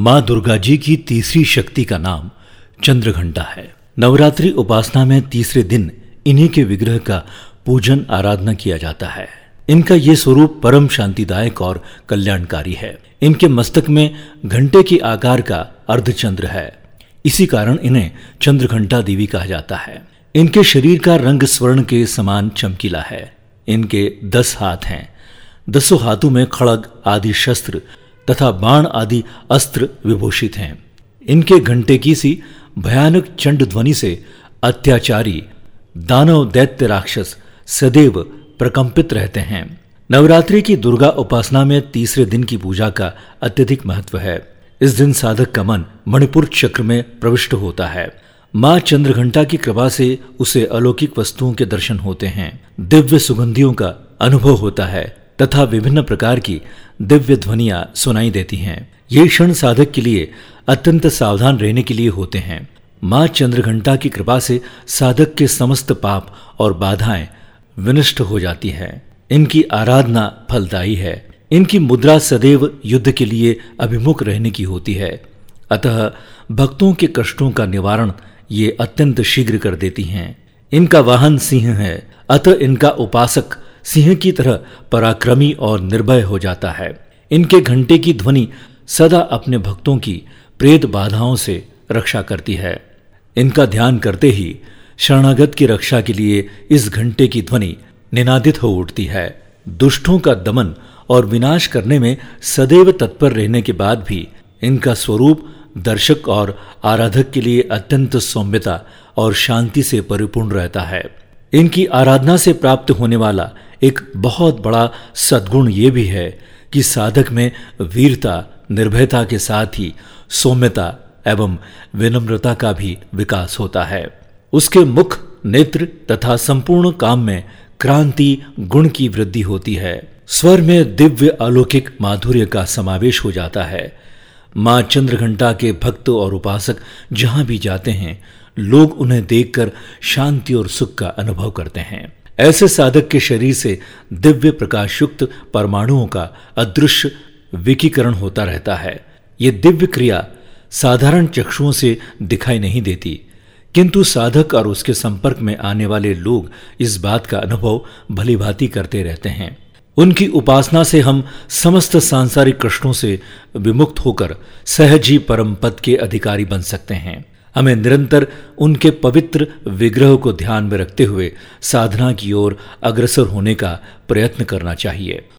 माँ दुर्गा जी की तीसरी शक्ति का नाम चंद्रघंटा है। नवरात्रि उपासना में तीसरे दिन इन्हीं के विग्रह का पूजन आराधना किया जाता है। इनका ये स्वरूप परम शांतिदायक और कल्याणकारी है। इनके मस्तक में घंटे के आकार का अर्धचंद्र है। इसी कारण इन्हें चंद्रघंटा देवी कहा जाता है। इनके शरीर का रंग स्वर्ण के समान चमकीला है। इनके दस हाथ हैं। दसों हाथों में खड़ग आदि शस्त्र तथा बाण आदि अस्त्र विभूषित हैं। इनके घंटे की सी भयानक चंड ध्वनि से अत्याचारी, दानव दैत्य राक्षस सदैव प्रकंपित रहते हैं। नवरात्रि की दुर्गा उपासना में तीसरे दिन की पूजा का अत्यधिक महत्व है। इस दिन साधक का मन मणिपुर चक्र में प्रविष्ट होता है। माँ चंद्रघंटा की कृपा से उसे अलौकिक वस्तुओं के दर्शन होते हैं। दिव्य सुगंधियों का अनुभव होता है। तथा विभिन्न प्रकार की दिव्य ध्वनिया सुनाई देती हैं। ये क्षण साधक के लिए अत्यंत सावधान रहने के लिए होते हैं। माँ चंद्रघंटा की कृपा से साधक के समस्त पाप और बाधाएँ विनष्ट हो जाती है। इनकी आराधना फलदायी है। इनकी मुद्रा सदैव युद्ध के लिए अभिमुख रहने की होती है। अतः भक्तों के कष्टों का निवारण ये अत्यंत शीघ्र कर देती हैं। इनका वाहन सिंह है। अतः इनका उपासक सिंह की तरह पराक्रमी और निर्भय हो जाता है। इनके घंटे की ध्वनि सदा अपने भक्तों की प्रेत बाधाओं से रक्षा करती है। इनका ध्यान करते ही शरणागत की रक्षा के लिए इस घंटे की ध्वनि निनादित हो उठती है। दुष्टों का दमन और विनाश करने में सदैव तत्पर रहने के बाद भी इनका स्वरूप दर्शक और आराधक के लिए अत्यंत सौम्यता और शांति से परिपूर्ण रहता है। इनकी आराधना से प्राप्त होने वाला एक बहुत बड़ा सद्गुण ये भी है कि साधक में वीरता, निर्भयता के साथ ही सौम्यता एवं विनम्रता का भी विकास होता है। उसके मुख, नेत्र तथा संपूर्ण काम में क्रांति, गुण की वृद्धि होती है। स्वर में दिव्य अलौकिक माधुर्य का समावेश हो जाता है। माँ चंद्रघंटा के भक्त और उपासक जहाँ भी जाते हैं, लोग उन्हें देखकर शांति और सुख का अनुभव करते हैं। ऐसे साधक के शरीर से दिव्य प्रकाशयुक्त परमाणुओं का अदृश्य विकीकरण होता रहता है। ये दिव्य क्रिया साधारण चक्षुओं से दिखाई नहीं देती। किंतु साधक और उसके संपर्क में आने वाले लोग इस बात का अनुभव भली भांति करते रहते हैं। उनकी उपासना से हम समस्त सांसारिक कष्टों से विमुक्त होकर सहज परम पद के अधिकारी बन सकते हैं। हमें निरंतर उनके पवित्र विग्रह को ध्यान में रखते हुए साधना की ओर अग्रसर होने का प्रयत्न करना चाहिए।